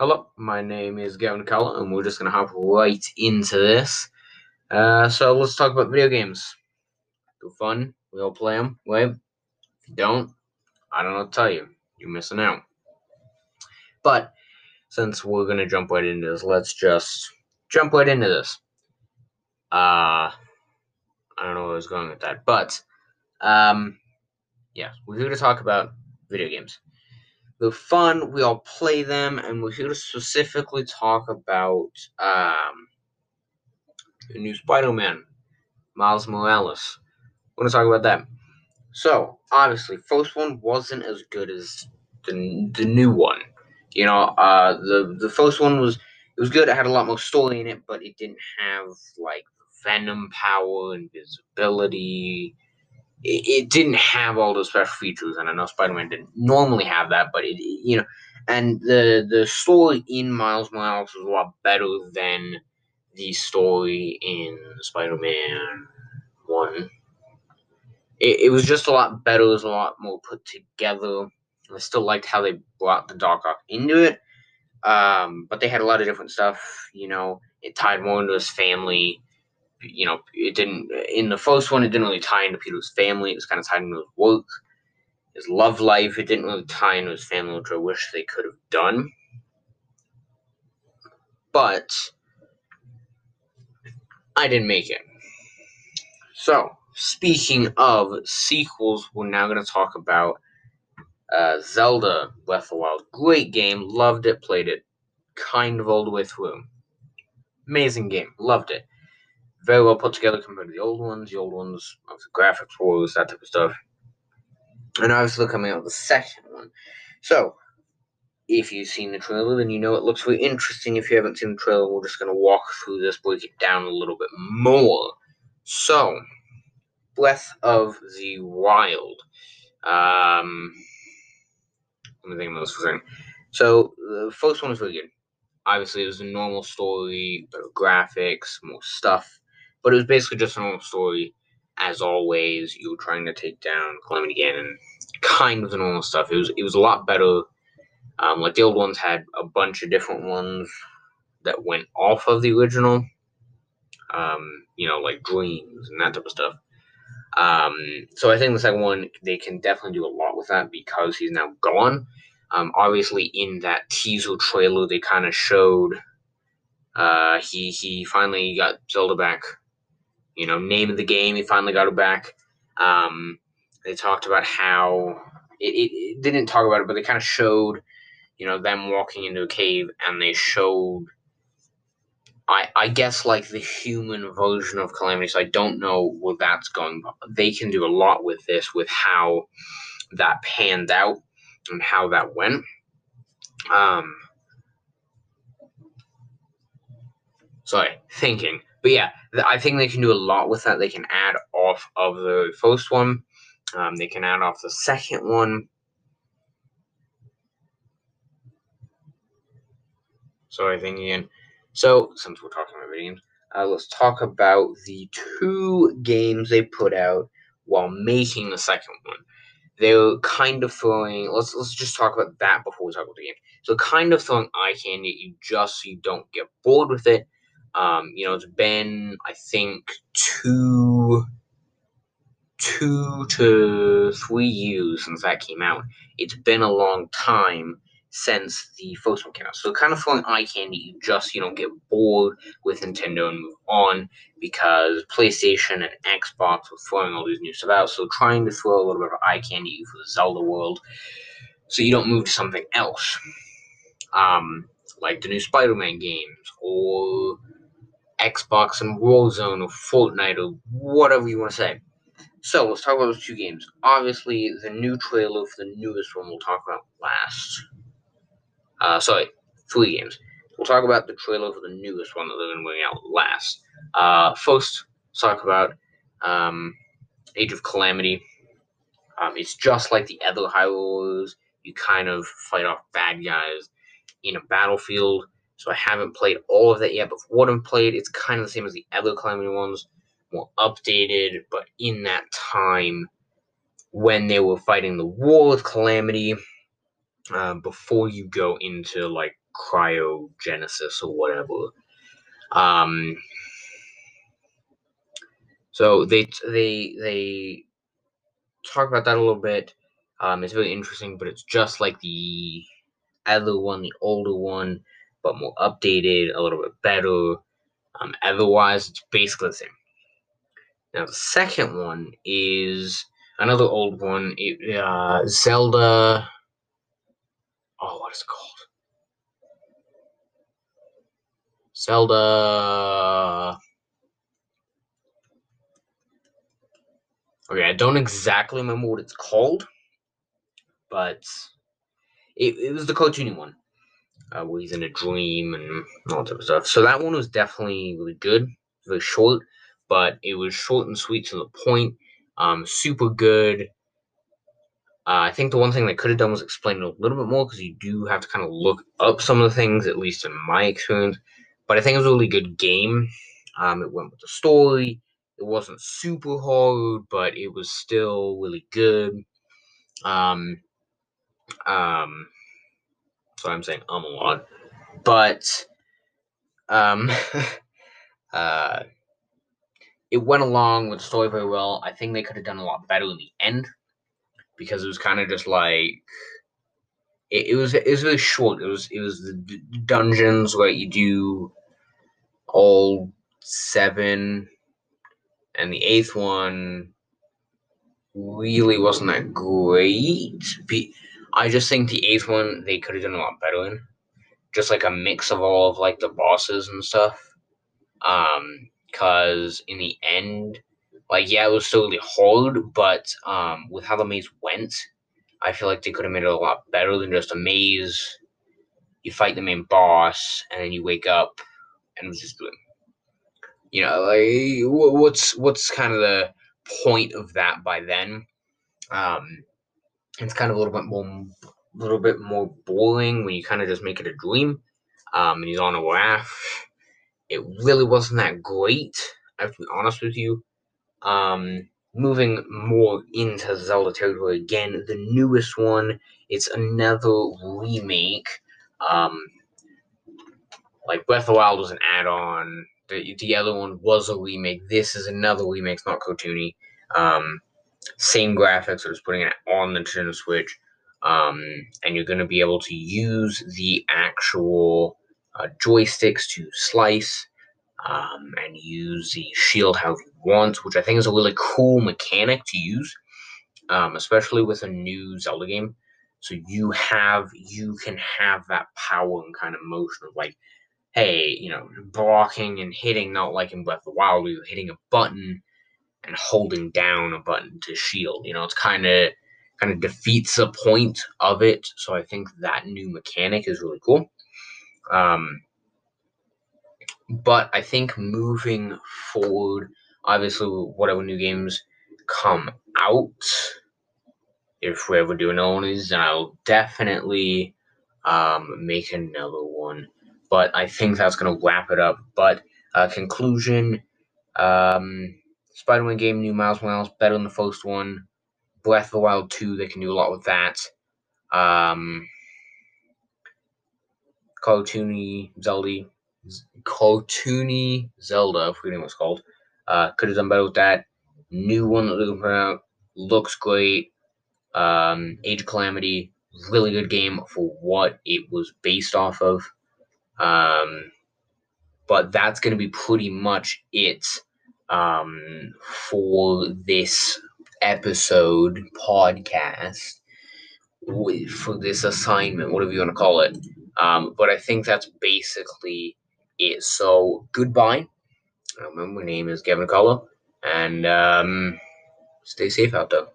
Hello, my name is Gavin Cullen, and we're just gonna hop right into this. Uh, so let's talk about video games. They're fun. We all play them. Right? If you don't, I don't know to tell you. You're missing out. But since we're gonna jump right into this, let's just jump right into this. Uh, I don't know where I was going with that, but um, yeah, we're here to talk about video games. They're fun. We all play them, and we're here to specifically talk about um, the new Spider-Man, Miles Morales. We're gonna talk about that. So obviously, first one wasn't as good as the the new one. You know, uh, the the first one was it was good. It had a lot more story in it, but it didn't have like Venom power, invisibility. It, it didn't have all those special features, and I know Spider-Man didn't normally have that, but it, you know, and the the story in Miles Morales was a lot better than the story in Spider-Man One. It, it was just a lot better. It was a lot more put together. I still liked how they brought the Doc Ock into it, um, but they had a lot of different stuff. You know, it tied more into his family you know, it didn't in the first one. It didn't really tie into Peter's family. It was kind of tied into his work, his love life. It didn't really tie into his family, which I wish they could have done. But I didn't make it. So, speaking of sequels, we're now going to talk about uh, Zelda Breath of the Wild. Great game. Loved it. Played it kind of all the way through. Amazing game. Loved it very well put together compared to the old ones. The old ones, graphics wars, that type of stuff. And obviously, coming out with the second one. So, if you've seen the trailer, then you know it looks very interesting. If you haven't seen the trailer, we're just going to walk through this, break it down a little bit more. So, Breath of the Wild. Um, let me think of this for a second. So, the first one was really good. Obviously, it was a normal story, better graphics, more stuff but it was basically just an old story. As always, you were trying to take down Calamity Ganon, kind of the normal stuff. It was it was a lot better. Um, like the old ones had a bunch of different ones that went off of the original. Um, you know, like dreams and that type of stuff. Um, so I think the second one they can definitely do a lot with that because he's now gone. Um, obviously, in that teaser trailer, they kind of showed uh, he he finally got Zelda back you know, name of the game. He finally got it back. Um, they talked about how it, it, it didn't talk about it, but they kind of showed, you know, them walking into a cave, and they showed, I I guess like the human version of Calamity. So I don't know where that's going. They can do a lot with this, with how that panned out and how that went. Um, sorry, thinking. But yeah, I think they can do a lot with that. They can add off of the first one. Um, they can add off the second one. Sorry, thinking again. So, since we're talking about video games, uh, let's talk about the two games they put out while making the second one. They're kind of throwing. Let's let's just talk about that before we talk about the game. So, kind of throwing eye candy at you just so you don't get bored with it um, you know, it's been I think two two to three years since that came out. It's been a long time since the first one came out. So kind of throwing eye candy, you just you don't get bored with Nintendo and move on because PlayStation and Xbox were throwing all these new stuff out. So trying to throw a little bit of eye candy you for the Zelda world, so you don't move to something else, um, like the new Spider-Man games or Xbox and Warzone or Fortnite or whatever you want to say. So let's talk about those two games. Obviously, the new trailer for the newest one we'll talk about last. Uh, sorry, three games. We'll talk about the trailer for the newest one that they're going to bring out last. Uh, first, let's talk about um, Age of Calamity. Um, it's just like the other Hyrule You kind of fight off bad guys in a battlefield. So I haven't played all of that yet, but what I've played, it's kind of the same as the other Calamity ones, more updated, but in that time when they were fighting the war with Calamity, uh, before you go into like cryogenesis or whatever. Um, so they they they talk about that a little bit. Um, it's very interesting, but it's just like the other one, the older one, but more updated, a little bit better. Um, otherwise, it's basically the same. Now, the second one is another old one. It, uh, Zelda. Oh, what is it called? Zelda. Okay, I don't exactly remember what it's called, but it, it was the cartoony one uh, where he's in a dream and all that stuff. So that one was definitely really good, very short, but it was short and sweet to the point. Um, super good. Uh, I think the one thing they could have done was explain it a little bit more because you do have to kind of look up some of the things, at least in my experience. But I think it was a really good game. Um, it went with the story. It wasn't super hard, but it was still really good. Um, um, so I'm saying um a lot, but um, uh, it went along with the story very well. I think they could have done a lot better in the end because it was kind of just like it, it, was. It was really short. It was. It was the dungeons where you do all seven, and the eighth one really wasn't that great. I just think the eighth one they could have done a lot better in, just like a mix of all of like the bosses and stuff. Um, cause in the end, like yeah, it was really hard, but um, with how the maze went, I feel like they could have made it a lot better than just a maze. You fight the main boss, and then you wake up, and it was just doing. You know, like what's what's kind of the point of that by then? Um, it's kind of a little bit more, little bit more boring when you kind of just make it a dream. Um, and he's on a raft. It really wasn't that great. I have to be honest with you. Um, moving more into Zelda territory again, the newest one, it's another remake. Um, like Breath of the Wild was an add-on. The, the other one was a remake. This is another remake. It's not cartoony. Um, same graphics, so just putting it on the Nintendo Switch. Um, and you're going to be able to use the actual uh, joysticks to slice um, and use the shield however you want, which I think is a really cool mechanic to use, um, especially with a new Zelda game. So you have you can have that power and kind of motion of like, hey, you know, blocking and hitting, not like in Breath of the Wild, where you're hitting a button and holding down a button to shield. You know, it's kind of kind of defeats the point of it. So I think that new mechanic is really cool. Um, but I think moving forward, obviously, whatever new games come out, if we ever do another one of these, then I'll definitely um, make another one. But I think that's going to wrap it up. But uh, conclusion. Um, Spider-Man game, new Miles Morales, better than the first one. Breath of the Wild 2, they can do a lot with that. Um, cartoony Zelda, cartoony Zelda, forgetting what it's called. Uh, could have done better with that. New one that they're going to put out looks great. Um, Age of Calamity, really good game for what it was based off of. Um, but that's going to be pretty much it um, for this episode podcast for this assignment, whatever you want to call it. Um, but I think that's basically it. So goodbye. My name is Gavin Collo, and um, stay safe out there.